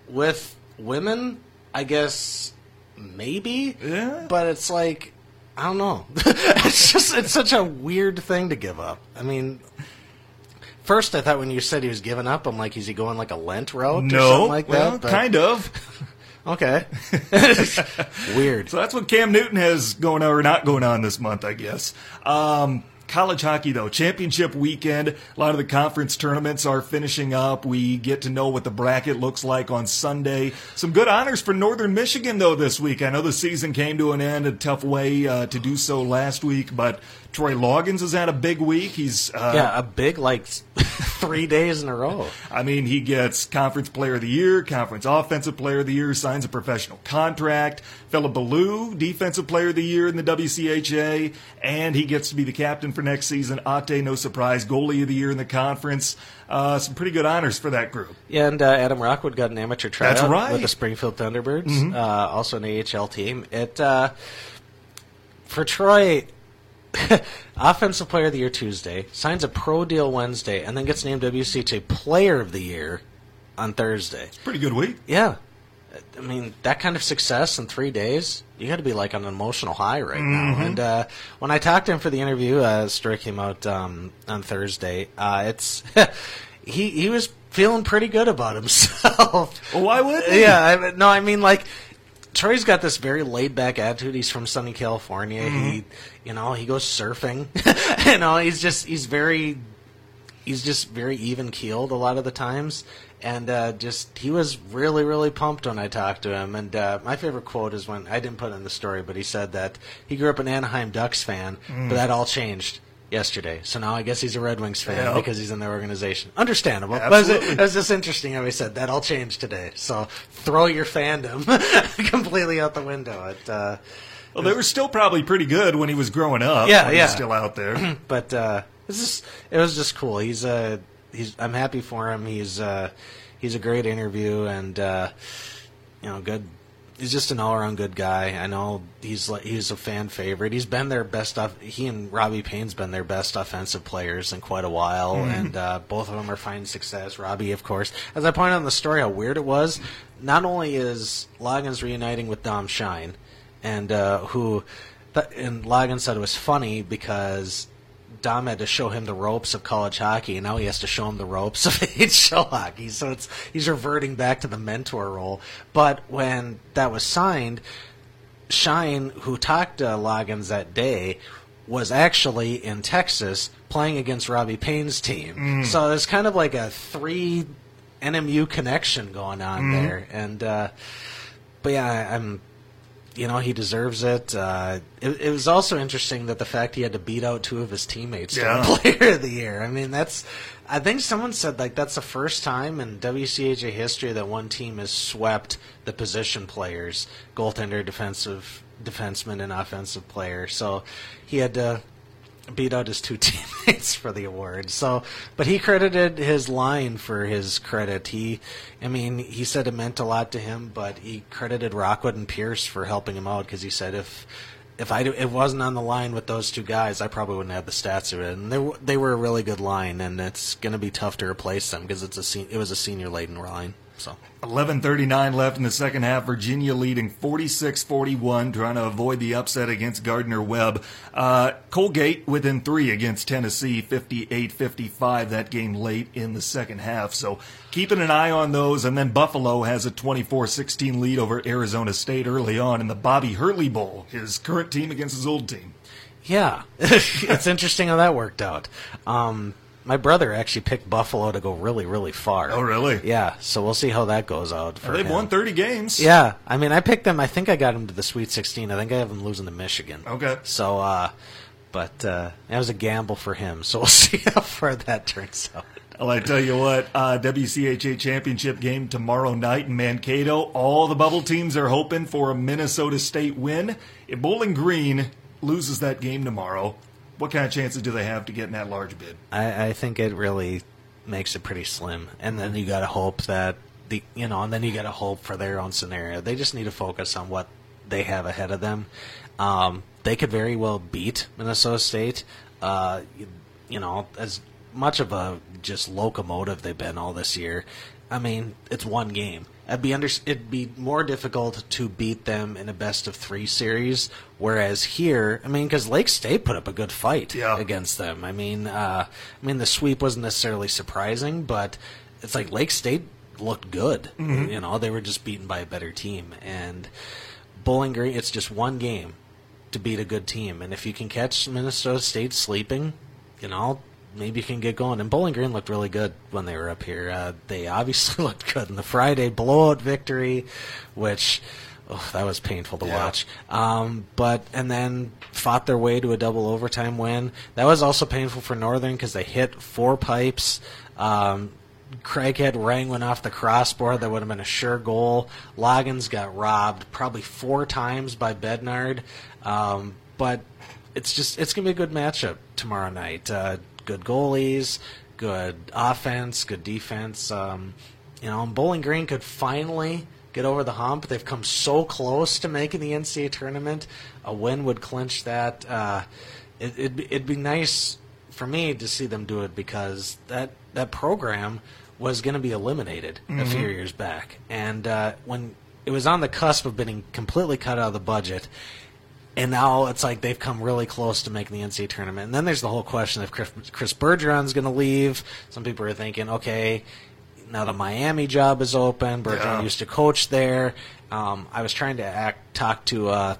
with women, I guess maybe. Yeah. But it's like, I don't know. it's just, it's such a weird thing to give up. I mean, first I thought when you said he was giving up, I'm like, is he going like a Lent route or something like well, that? But- kind of. Okay. Weird. So that's what Cam Newton has going on or not going on this month, I guess. Um, college hockey, though, championship weekend. A lot of the conference tournaments are finishing up. We get to know what the bracket looks like on Sunday. Some good honors for Northern Michigan, though, this week. I know the season came to an end a tough way uh, to do so last week, but Troy Loggins has had a big week. He's uh, Yeah, a big like three days in a row. I mean, he gets Conference Player of the Year, Conference Offensive Player of the Year, signs a professional contract. Philip Beaulieu, Defensive Player of the Year in the WCHA, and he gets to be the captain for next season. Atte, no surprise, Goalie of the Year in the conference. Uh, some pretty good honors for that group. Yeah, and uh, Adam Rockwood got an amateur tryout That's right. with the Springfield Thunderbirds, uh, also an AHL team. It uh, for Troy, offensive player of the year Tuesday, signs a pro deal Wednesday, and then gets named WCHA Player of the Year on Thursday. It's pretty good week. Yeah, I mean that kind of success in three days, you got to be like on an emotional high right now. And uh, when I talked to him for the interview, uh, story came out um, on Thursday. Uh, it's he he was feeling pretty good about himself. Well, why would he? yeah, I, no, I mean like. Troy's got this very laid back attitude. He's from sunny California. He, you know, he goes surfing. you know, he's just he's very he's just very even keeled a lot of the times, and uh, just he was really really pumped when I talked to him. And uh, my favorite quote is when I didn't put it in the story, but he said that he grew up an Anaheim Ducks fan, but that all changed yesterday. So now I guess he's a Red Wings fan Yeah. because he's in the organization. Understandable. But it was, it was just interesting how he said that all changed today. So throw your fandom completely out the window. It, uh, Well, they were still probably pretty good when he was growing up. Yeah, yeah. still out there. but uh, it's just it was just cool. He's uh, he's I'm happy for him. He's uh, he's a great interview and uh, you know good. He's just an all around good guy. I know he's like he's a fan favorite. He's been their best. Off, he and Robbie Payne's been their best offensive players in quite a while, and uh, both of them are finding success. Robbie, of course, as I pointed out in the story, how weird it was. Not only is Loggins reuniting with Dom Shine, and uh, who, th- and Loggins said it was funny because Dom had to show him the ropes of college hockey, and now he has to show him the ropes of NHL hockey. So it's he's reverting back to the mentor role. But when that was signed, Shine, who talked to Loggins that day, was actually in Texas playing against Robbie Payne's team. So there's kind of like a three NMU connection going on there, and uh, but yeah, I- I'm you know he deserves it. Uh, it. It was also interesting that the fact he had to beat out two of his teammates to Yeah. win Player of the Year. I mean, that's I think someone said like that's the first time in WCHA history that one team has swept the position players, goaltender, defensive defenseman, and offensive player. So he had to beat out his two teammates for the award. So, but he credited his line for his credit. He, I mean, he said it meant a lot to him, but he credited Rockwood and Pierce for helping him out because he said if if I it wasn't on the line with those two guys, I probably wouldn't have the stats of it. And they they were a really good line, and it's going to be tough to replace them because it's a it was a senior laden line. So 11:39 left in the second half. Virginia leading 46-41, trying to avoid the upset against Gardner Webb. Uh, Colgate within three against Tennessee, 58-55. That game late in the second half. So keeping an eye on those. And then Buffalo has a 24-16 lead over Arizona State early on in the Bobby Hurley Bowl, his current team against his old team. Yeah, it's interesting how that worked out. Um, my brother actually picked Buffalo to go really, really far. Oh, really? Yeah. So we'll see how that goes out. For They've him. won 30 games. Yeah, I mean, I picked them. I think I got them to the Sweet 16. I think I have them losing to Michigan. Okay. So, uh, but uh, that was a gamble for him. So we'll see how far that turns out. Well, I tell you what, uh, WCHA championship game tomorrow night in Mankato. All the bubble teams are hoping for a Minnesota State win. If Bowling Green loses that game tomorrow, what kind of chances do they have to get in that large bid? I, I think it really makes it pretty slim. And then you got to hope that the you know, and then you got to hope for their own scenario. They just need to focus on what they have ahead of them. Um, they could very well beat Minnesota State. Uh, you, you know, as much of a just locomotive they've been all this year. I mean, it's one game. It'd be under, it'd be more difficult to beat them in a best of three series. Whereas here, I mean, because Lake State put up a good fight Yeah. against them. I mean, uh, I mean the sweep wasn't necessarily surprising, but it's like Lake State looked good. You know, they were just beaten by a better team. And Bowling Green, it's just one game to beat a good team. And if you can catch Minnesota State sleeping, you know, maybe you can get going. And Bowling Green looked really good when they were up here. Uh, they obviously looked good in the Friday blowout victory, which. Oh, that was painful to Yeah. watch. Um, but and then fought their way to a double overtime win. That was also painful for Northern because they hit four pipes. Um, Craighead rang one off the crossbar that would have been a sure goal. Loggins got robbed probably four times by Bednard. Um, but it's just it's gonna be a good matchup tomorrow night. Uh, good goalies, good offense, good defense. Um, you know, and Bowling Green could finally get over the hump. They've come so close to making the NCAA tournament. A win would clinch that. Uh, it, it'd, be- it'd be nice for me to see them do it because that that program was going to be eliminated a few years back, and uh, when it was on the cusp of being completely cut out of the budget. And now it's like they've come really close to making the NCAA tournament. And then there's the whole question if Chris, Chris Bergeron's going to leave. Some people are thinking, okay, now the Miami job is open. Bergeron Yeah. used to coach there. Um, I was trying to act, talk to uh,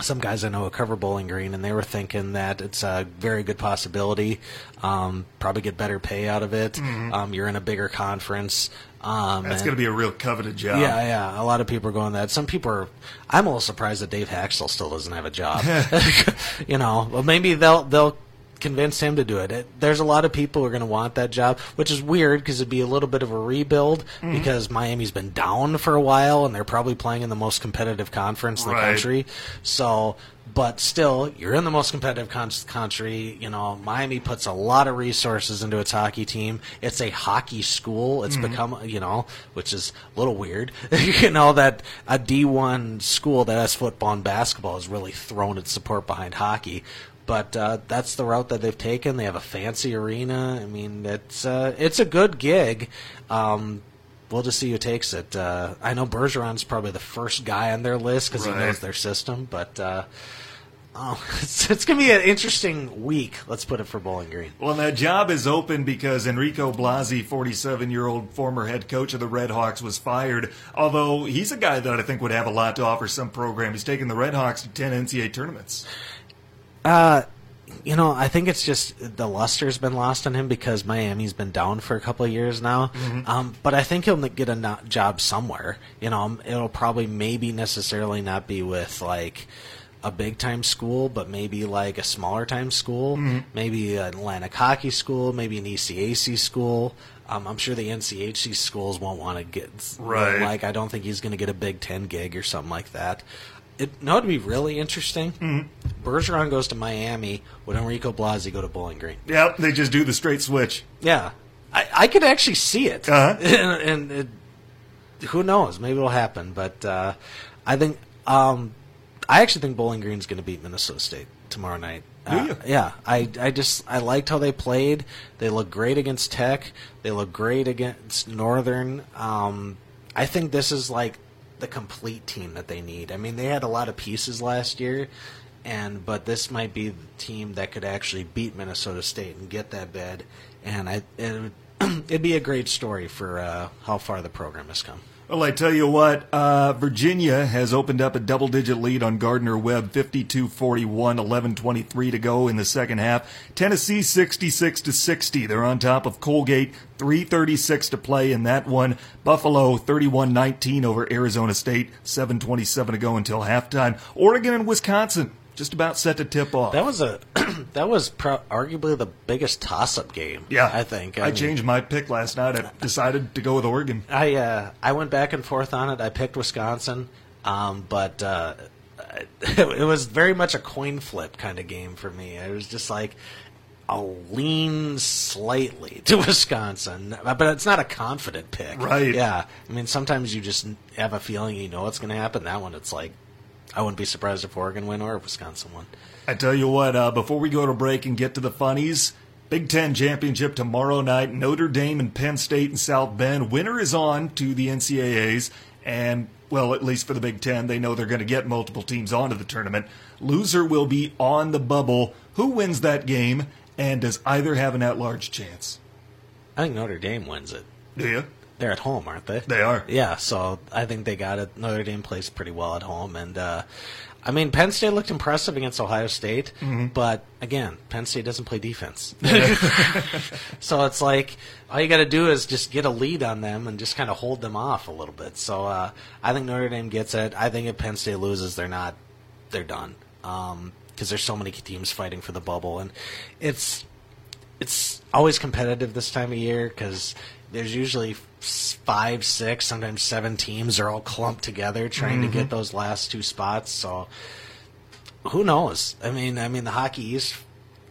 some guys I know who cover Bowling Green, and they were thinking that it's a very good possibility. Um, probably get better pay out of it. Um, you're in a bigger conference. Um. That's going to be a real coveted job. yeah, yeah. A lot of people are going that. Some people are. I'm a little surprised that Dave Hakstol still doesn't have a job. you know, well, maybe they'll they'll convince him to do it. it there's a lot of people who are going to want that job, which is weird because it'd be a little bit of a rebuild mm-hmm. because Miami's been down for a while and they're probably playing in the most competitive conference in the Right. country. So. But still, you're in the most competitive con- country. You know, Miami puts a lot of resources into its hockey team. It's a hockey school. It's mm-hmm. become, you know, which is a little weird. you know, that a D1 school that has football and basketball has really thrown its support behind hockey. But uh, that's the route that they've taken. They have a fancy arena. I mean, it's uh, it's a good gig. Um, we'll just see who takes it. Uh, I know Bergeron's probably the first guy on their list because Right. he knows their system. But uh, oh, it's, it's going to be an interesting week. Let's put it for Bowling Green. Well, that job is open because Enrico Blasi, 47 year old former head coach of the Red Hawks, was fired. Although he's a guy that I think would have a lot to offer some program. He's taken the Red Hawks to 10 NCAA tournaments. You know, I think it's just the luster's been lost on him because Miami's been down for a couple of years now. Um, but I think he'll get a no- job somewhere. You know, it'll probably maybe necessarily not be with like a big time school, but maybe like a smaller time school, maybe an Atlantic hockey school, maybe an ECAC school. Um, I'm sure the NCHC schools won't want to get Right. Like, I don't think he's going to get a Big Ten gig or something like that. It, no, it'd be really interesting. Bergeron goes to Miami. Would Enrico Blasi go to Bowling Green? Yep, they just do the straight switch. Yeah, I, I could actually see it, Uh-huh. and, and it, who knows? Maybe it'll happen. But uh, I think um, I actually think Bowling Green's going to beat Minnesota State tomorrow night. You? yeah, I, I just I liked how they played. They look great against Tech. They look great against Northern. Um, I think this is like the complete team that they need. I mean, they had a lot of pieces last year, and but this might be the team that could actually beat Minnesota State and get that bid. And I it would, it'd be a great story for uh, how far the program has come. Well, I tell you what, uh, Virginia has opened up a double digit lead on Gardner Webb, 52 41, 11 23 to go in the second half. Tennessee 66 to 60. They're on top of Colgate, 336 to play in that one. Buffalo 31 19 over Arizona State, 727 to go until halftime. Oregon and Wisconsin just about set to tip off. That was a that was pro- arguably the biggest toss-up game. yeah, I think. I, mean, changed my pick last night. I decided to go with Oregon. I uh, I went back and forth on it. I picked Wisconsin, um, but uh, it was very much a coin flip kind of game for me. It was just like I'll lean slightly to Wisconsin, but it's not a confident pick. Right. Yeah. I mean, sometimes you just have a feeling you know what's going to happen. That one, it's like I wouldn't be surprised if Oregon win or if Wisconsin won. I tell you what, uh, before we go to break and get to the funnies, Big Ten championship tomorrow night, Notre Dame and Penn State and South Bend. Winner is on to the NCAAs, and well, at least for the Big Ten, they know they're going to get multiple teams onto the tournament. Loser will be on the bubble. Who wins that game, and does either have an at-large chance? I think Notre Dame wins it. Do you? They're at home, aren't they? They are. Yeah, so I think they got it. Notre Dame plays pretty well at home, and uh, I mean Penn State looked impressive against Ohio State, but again, Penn State doesn't play defense. so it's like all you got to do is just get a lead on them and just kind of hold them off a little bit. So uh, I think Notre Dame gets it. I think if Penn State loses, they're not, they're done because there's so many teams fighting for the bubble, and it's it's always competitive this time of year because there's usually five, six, sometimes seven teams are all clumped together trying to get those last two spots. So who knows? I mean, I mean the Hockey East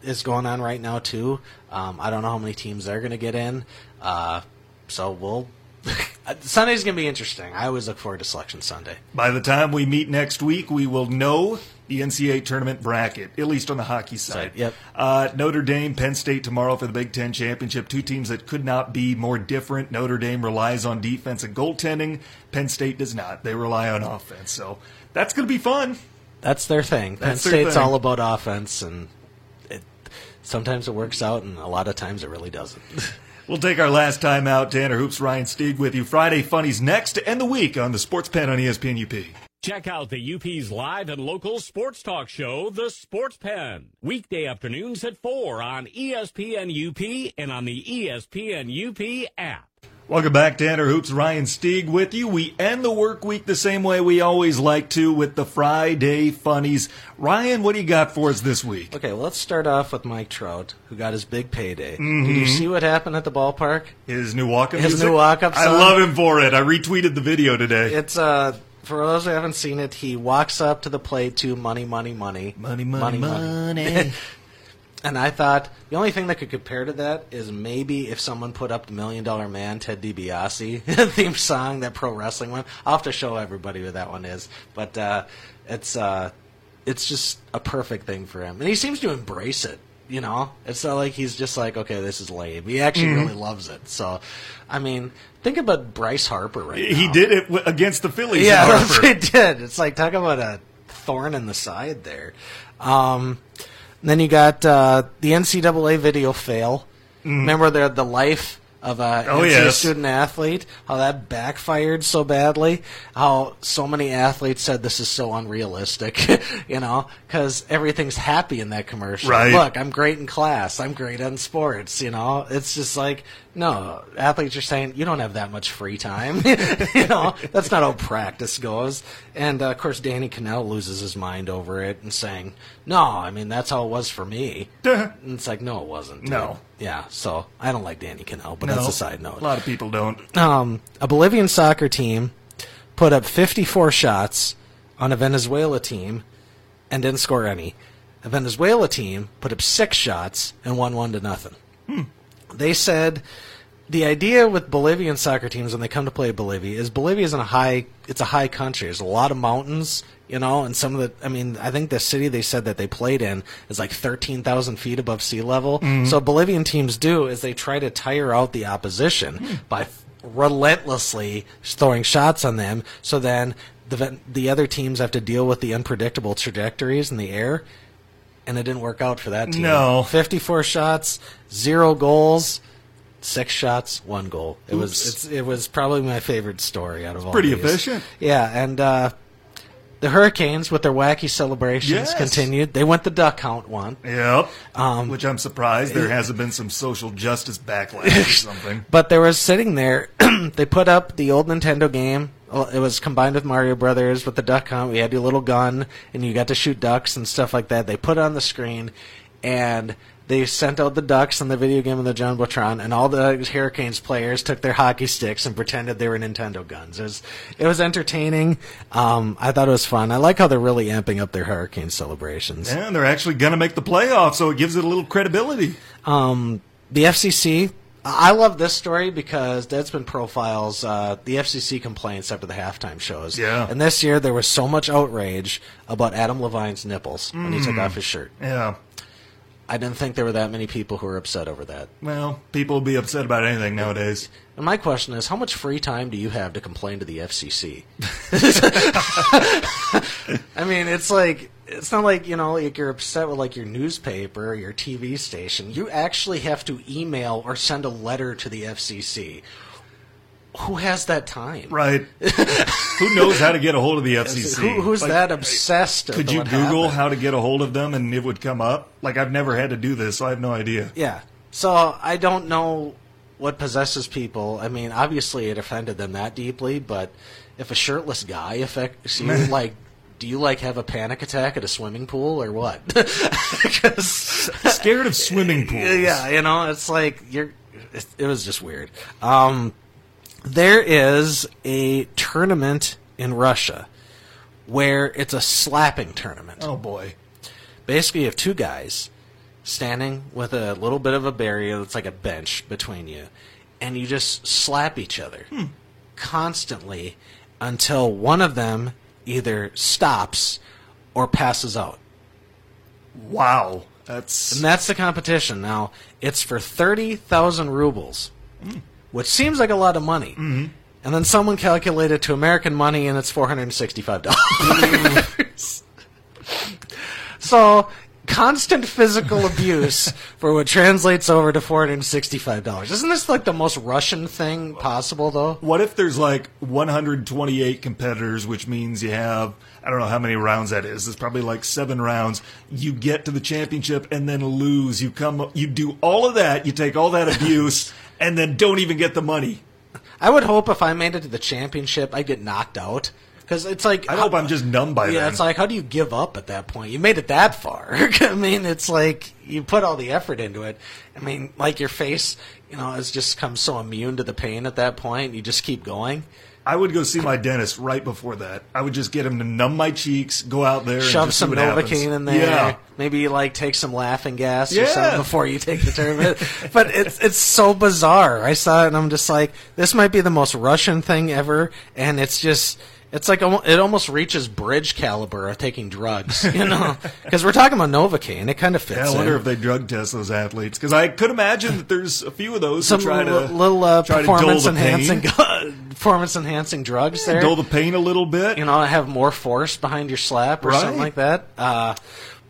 is going on right now too. Um, I don't know how many teams they're going to get in. Uh, so we'll. Sunday's going to be interesting. I always look forward to Selection Sunday. By the time we meet next week, we will know the NCAA tournament bracket, at least on the hockey side. Yep. Uh, Notre Dame, Penn State tomorrow for the Big Ten championship. Two teams that could not be more different. Notre Dame relies on defense and goaltending. Penn State does not. They rely on offense. So that's going to be fun. That's their thing. Penn their State's thing. all about offense, and it, sometimes it works out, and a lot of times it really doesn't. We'll take our last time out. Tanner Hoops, Ryan Stieg with you. Friday Funnies next to end the week on the Sports Pen on ESPN UP. Check out the UP's live and local sports talk show, The Sports Pen. Weekday afternoons at 4 on ESPN UP and on the ESPN UP app. Welcome back, Tanner Hoops. Ryan Stieg with you. We end the work week the same way we always like to with the Friday Funnies. Ryan, what do you got for us this week? okay, well, let's start off with Mike Trout, who got his big payday. Did you see what happened at the ballpark? His new walk-up His music? new walk-up I love him for it. I retweeted the video today. It's uh for those who haven't seen it, he walks up to the plate to money, money, money, Money, money, money. And I thought the only thing that could compare to that is maybe if someone put up the Million Dollar Man, Ted DiBiase theme song, that pro wrestling one. I'll have to show everybody what that one is, but uh, it's uh, it's just a perfect thing for him, and he seems to embrace it. You know, it's not like he's just like, okay, this is lame. He actually Mm-hmm. really loves it. So, I mean, think about Bryce Harper right now. he did it w- against the Phillies. Yeah, in that's what he did. It's like talk about a thorn in the side there. Um, then you got uh, the NCAA video fail. Remember the the life of a. Oh, yes. student athlete? How that backfired so badly? How so many athletes said this is so unrealistic? you know, because everything's happy in that commercial. Right. Look, I'm great in class. I'm great in sports. You know, it's just like no athletes are saying you don't have that much free time. you know, that's not how practice goes. And uh, of course, Danny Kanell loses his mind over it and saying, "No, I mean that's how it was for me." and it's like, no, it wasn't. dude." No. Yeah. So I don't like Danny Kanell, but No, that's a side note A lot of people don't. um, a Bolivian soccer team put up 54 shots on a Venezuela team and didn't score any. A Venezuela team put up six shots and won one to nothing. They said the idea with Bolivian soccer teams when they come to play Bolivia is Bolivia is in a high it's a high country. There's a lot of mountains You know, and some of the, I mean, I think the city they said that they played in is like 13,000 feet above sea level. So Bolivian teams do is they try to tire out the opposition by relentlessly throwing shots on them. So then the the other teams have to deal with the unpredictable trajectories in the air, and it didn't work out for that team. No. 54 shots, zero goals, six shots, one goal. It was Oops. it's, it was probably my favorite story out of all. pretty these. efficient. Yeah, and uh, the Hurricanes with their wacky celebrations Yes. continued. They went the duck hunt one. Yep. Um, Which I'm surprised there hasn't been some social justice backlash or something. But there was sitting there. they put up the old Nintendo game. It was combined with Mario Brothers with the duck hunt. We had your little gun, and you got to shoot ducks and stuff like that. They put it on the screen, and they sent out the ducks in the video game of the Jumbotron, and all the Hurricanes players took their hockey sticks and pretended they were Nintendo guns. It was it was entertaining. Um, I thought it was fun. I like how they're really amping up their Hurricane celebrations. And they're actually going to make the playoffs, so it gives it a little credibility. Um, the FCC. I love this story because Deadspin profiles uh, the FCC complaints after the halftime shows. Yeah. And this year there was so much outrage about Adam Levine's nipples when he took off his shirt. Yeah. I didn't think there were that many people who were upset over that. Well, people will be upset about anything nowadays. And my question is, how much free time do you have to complain to the FCC? I mean, it's like it's not like you know, like you're upset with like your newspaper or your TV station. You actually have to email or send a letter to the FCC. Who has that time? Right. Who knows how to get a hold of the FCC? Who, who's Like, that obsessed? Could you Google happened? how to get a hold of them and it would come up? Like, I've never had to do this, so I have no idea. Yeah. So I don't know what possesses people. I mean, obviously it offended them that deeply, but if a shirtless guy affects you, like, do you like have a panic attack at a swimming pool or what? Scared of swimming pools. yeah, you know, it's like you're. It, it was just weird. Um, there is a tournament in Russia where it's a slapping tournament Oh, boy. basically you have two guys standing with a little bit of a barrier that's like a bench between you and you just slap each other hmm. constantly until one of them either stops or passes out Wow. That's. and that's the competition now it's for 30,000 rubles hmm. Which seems like a lot of money mm-hmm. and then someone calculated to american money and it's $465 So, constant physical abuse for what translates over to $465. Isn't this like the most Russian thing possible, though? What if there's like 128 competitors, which means you have, I don't know how many rounds that is. It's probably like seven rounds. You get to the championship and then lose. You come, you do all of that. You take all that abuse and then don't even get the money. I would hope if I made it to the championship, I'd get knocked out. Because it's like. I hope I'm just numb by Yeah, then. it's like, how do you give up at that point? You made it that far. I mean, it's like you put all the effort into it. I mean, like your face, you know, has just come so immune to the pain at that point. You just keep going. I would go see my dentist right before that. I would just get him to numb my cheeks, go out there, and shove some see what happens. Novocaine in there. Yeah. Maybe like take some laughing gas or Yeah. something before you take the tournament. but it's it's so bizarre. I saw it and I'm just like, this might be the most Russian thing ever, and it's just. It's like it almost reaches bridge caliber of taking drugs, you know, because we're talking about Novocaine. It kind of fits. Yeah, I wonder in. if they drug test those athletes because I could imagine that there's a few of those some who try to li- little uh, try performance enhancing performance enhancing drugs there. dull the pain a little bit. you know, have more force behind your slap or Right. something like that. Uh,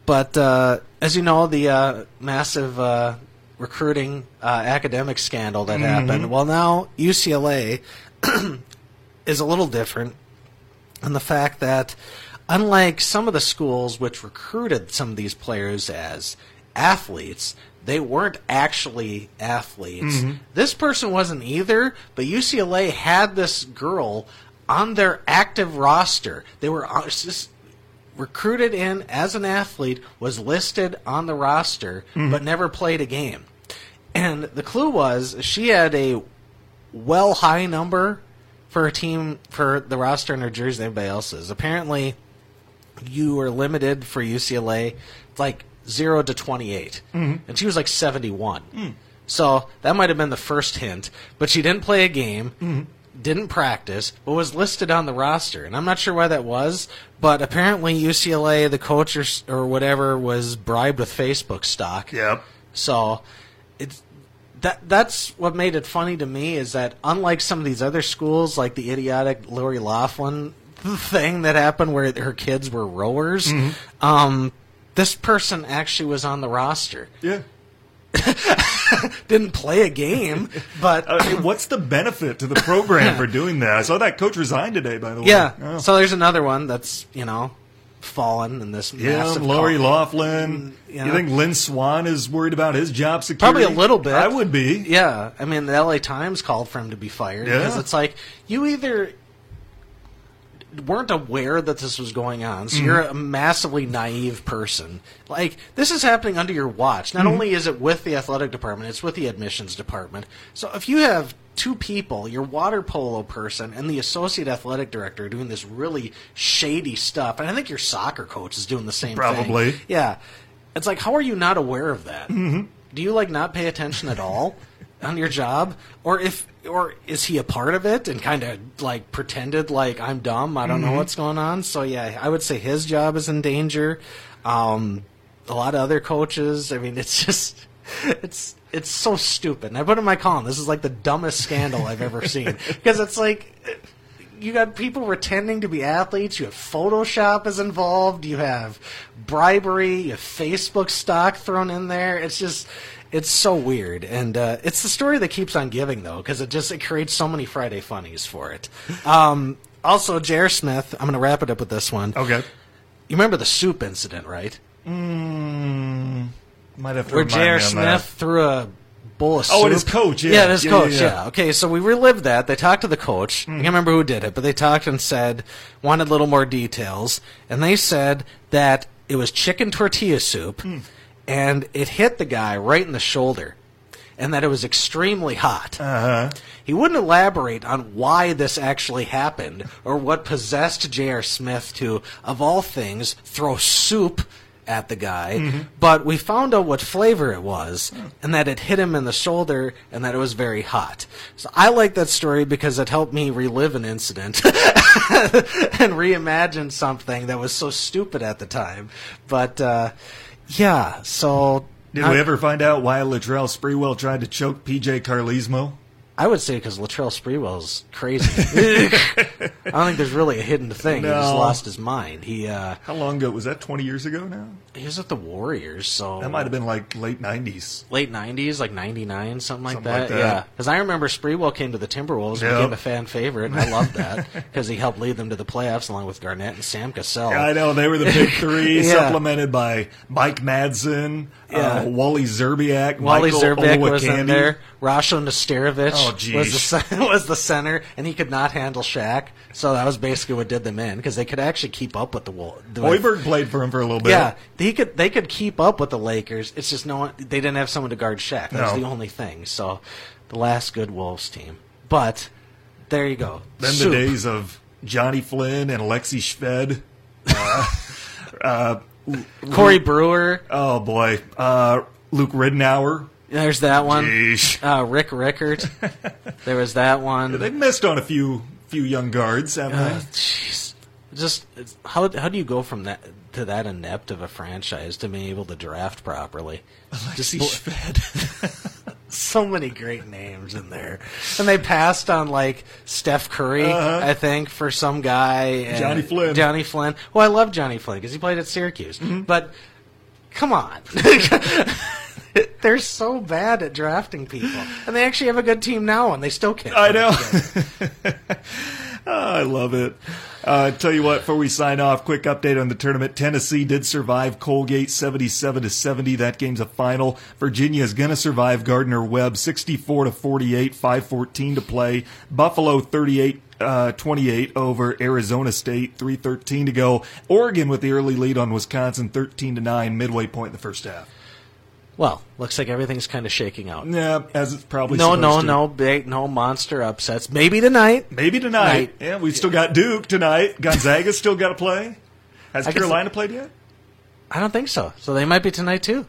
but uh, as you know, the uh, massive uh, recruiting uh, academic scandal that happened. Well, now UCLA is a little different in the fact that, unlike some of the schools which recruited some of these players as athletes, they weren't actually athletes. This person wasn't either, but UCLA had this girl on their active roster. They were uh, recruited in as an athlete, was listed on the roster, but never played a game. And the clue was she had a well high number for a team for the roster in her jersey than everybody else's. Apparently, you were limited for UCLA like zero to twenty mm-hmm. and she was like seventy one. Mm. So that might have been the first hint, but she didn't play a game. Mm-hmm. didn't practice, but was listed on the roster. And I'm not sure why that was, but apparently UCLA, the coach or, or whatever, was bribed with Facebook stock. Yep. So it's that that's what made it funny to me is that unlike some of these other schools, like the idiotic Lori Loughlin thing that happened where her kids were rowers, um, this person actually was on the roster. Yeah. Didn't play a game, but Uh, what's the benefit to the program for doing that? I saw that coach resigned today, by the way. yeah. Oh. So there's another one that's you know fallen in this yeah, massive. Lori. Loughlin. Yeah. You think Lynn Swann is worried about his job security? Probably a little bit. I would be. Yeah, I mean, the LA Times called for him to be fired Yeah. because it's like you either weren't aware that this was going on, so you're mm-hmm. a massively naive person. Like this is happening under your watch. Not mm-hmm. only is it with the athletic department, it's with the admissions department. So if you have two people, your water polo person and the associate athletic director doing this really shady stuff, and I think your soccer coach is doing the same thing. Probably. Yeah. It's like, how are you not aware of that? Mm-hmm. Do you like not pay attention at all on your job, or if, or is he a part of it and kind of like pretended like I'm dumb, I don't know what's going on? So yeah, I would say his job is in danger. Um, a lot of other coaches. I mean, it's just, it's it's so stupid. And I put in my column, this is like the dumbest scandal I've ever seen because it's like you got people pretending to be athletes. You have Photoshop is involved. You have bribery. You have Facebook stock thrown in there. It's just, it's so weird, and uh, it's the story that keeps on giving though, because it just it creates so many Friday funnies for it. Um, also, J.R. Smith. I'm going to wrap it up with this one. Okay. You remember the soup incident, right? Might have to Where J.R. Smith that. threw a bowl of soup. Oh, and his coach, yeah. Yeah, his Yeah, coach, yeah, yeah, yeah. Okay, so we relived that. They talked to the coach. I can't remember who did it, but they talked and said, wanted a little more details. And they said that it was chicken tortilla soup, Hmm. and it hit the guy right in the shoulder, and that it was extremely hot. Uh-huh. He wouldn't elaborate on why this actually happened or what possessed J.R. Smith to, of all things, throw soup at the guy. Mm-hmm. But we found out what flavor it was and that it hit him in the shoulder and that it was very hot. So I like that story because it helped me relive an incident and reimagine something that was so stupid at the time. But, uh, yeah, so. Did I- we ever find out why Latrell Sprewell tried to choke PJ Carlesimo? I would say because Latrell Sprewell's crazy. I don't think there's really a hidden thing. He just lost his mind. He uh, How long ago was that? Twenty years ago now. he was at the Warriors, so That might have been like late nineties. late '90s, like '99, something like Something that. like that. Yeah, because I remember Sprewell came to the Timberwolves and became a fan favorite, and I loved that because he helped lead them to the playoffs along with Garnett and Sam Cassell. I know they were the big three, Yeah. supplemented by Mike Madsen, Yeah. uh, Wally Szczerbiak, Wally Michael Szczerbiak was in there. Rasho Nesterovic Oh, was the was the center, and he could not handle Shaq. So that was basically what did them in because they could actually keep up with the Wolves. Hoiberg played for him for a little bit. Yeah, they could they could keep up with the Lakers. It's just no one. They didn't have someone to guard Shaq. That was No. the only thing. So, the last good Wolves team. But there you go. Then Soup. the days of Johnny Flynn and Alexi Shved. Corey Brewer. Oh boy, uh, Luke Ridnour. There's that one. Uh, Rick Rickert. there was that one. They've missed on a few few young guards, haven't Uh, they? Jeez, just how how do you go from that to that inept of a franchise to being able to draft properly? Alexi bl- Shved. so many great names in there, and they passed on like Steph Curry, Uh-huh. I think, for some guy. and- Johnny Flynn. Johnny Flynn. Well, I love Johnny Flynn because he played at Syracuse, Mm-hmm. but come on. They're so bad at drafting people, and they actually have a good team now, and they still can't. I know. Oh, I love it. Uh, tell you what, before we sign off, quick update on the tournament. Tennessee did survive Colgate 77 to 70. That game's a final. Virginia is going to survive Gardner Webb 64 to 48, 514 to play. Buffalo 38 uh, 28 over Arizona State, 313 to go. Oregon with the early lead on Wisconsin 13 to 9, midway point in the first half. Well, looks like everything's kind of shaking out. Yeah, as it's probably No, no, to. no, big, no monster upsets. Maybe tonight. Maybe tonight. Night. Yeah, we've still got Duke tonight. Gonzaga's still got to play. Has I guess- Carolina played yet? I don't think so. So they might be tonight too.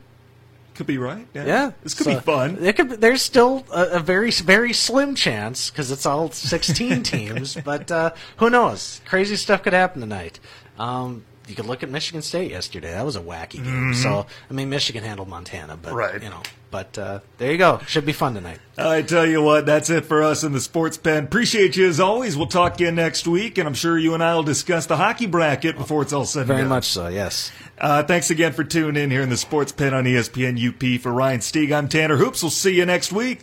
could be right. Yeah, Yeah, this could so be fun. It could. There's still a, a very, very slim chance because it's all 16 teams. But uh, who knows? Crazy stuff could happen tonight. Um, you could look at Michigan State yesterday. That was a wacky game. So I mean, Michigan handled Montana, but Mm-hmm. Right. you know. But uh, there you go. Should be fun tonight. I tell you what, that's it for us in the sports pen. Appreciate you as always. We'll talk again next week, and I'm sure you and I will discuss the hockey bracket before it's all said Very much so. Yes. Uh, thanks again for tuning in here in the sports pen on ESPN UP. For Ryan Stieg, I'm Tanner Hoops. We'll see you next week.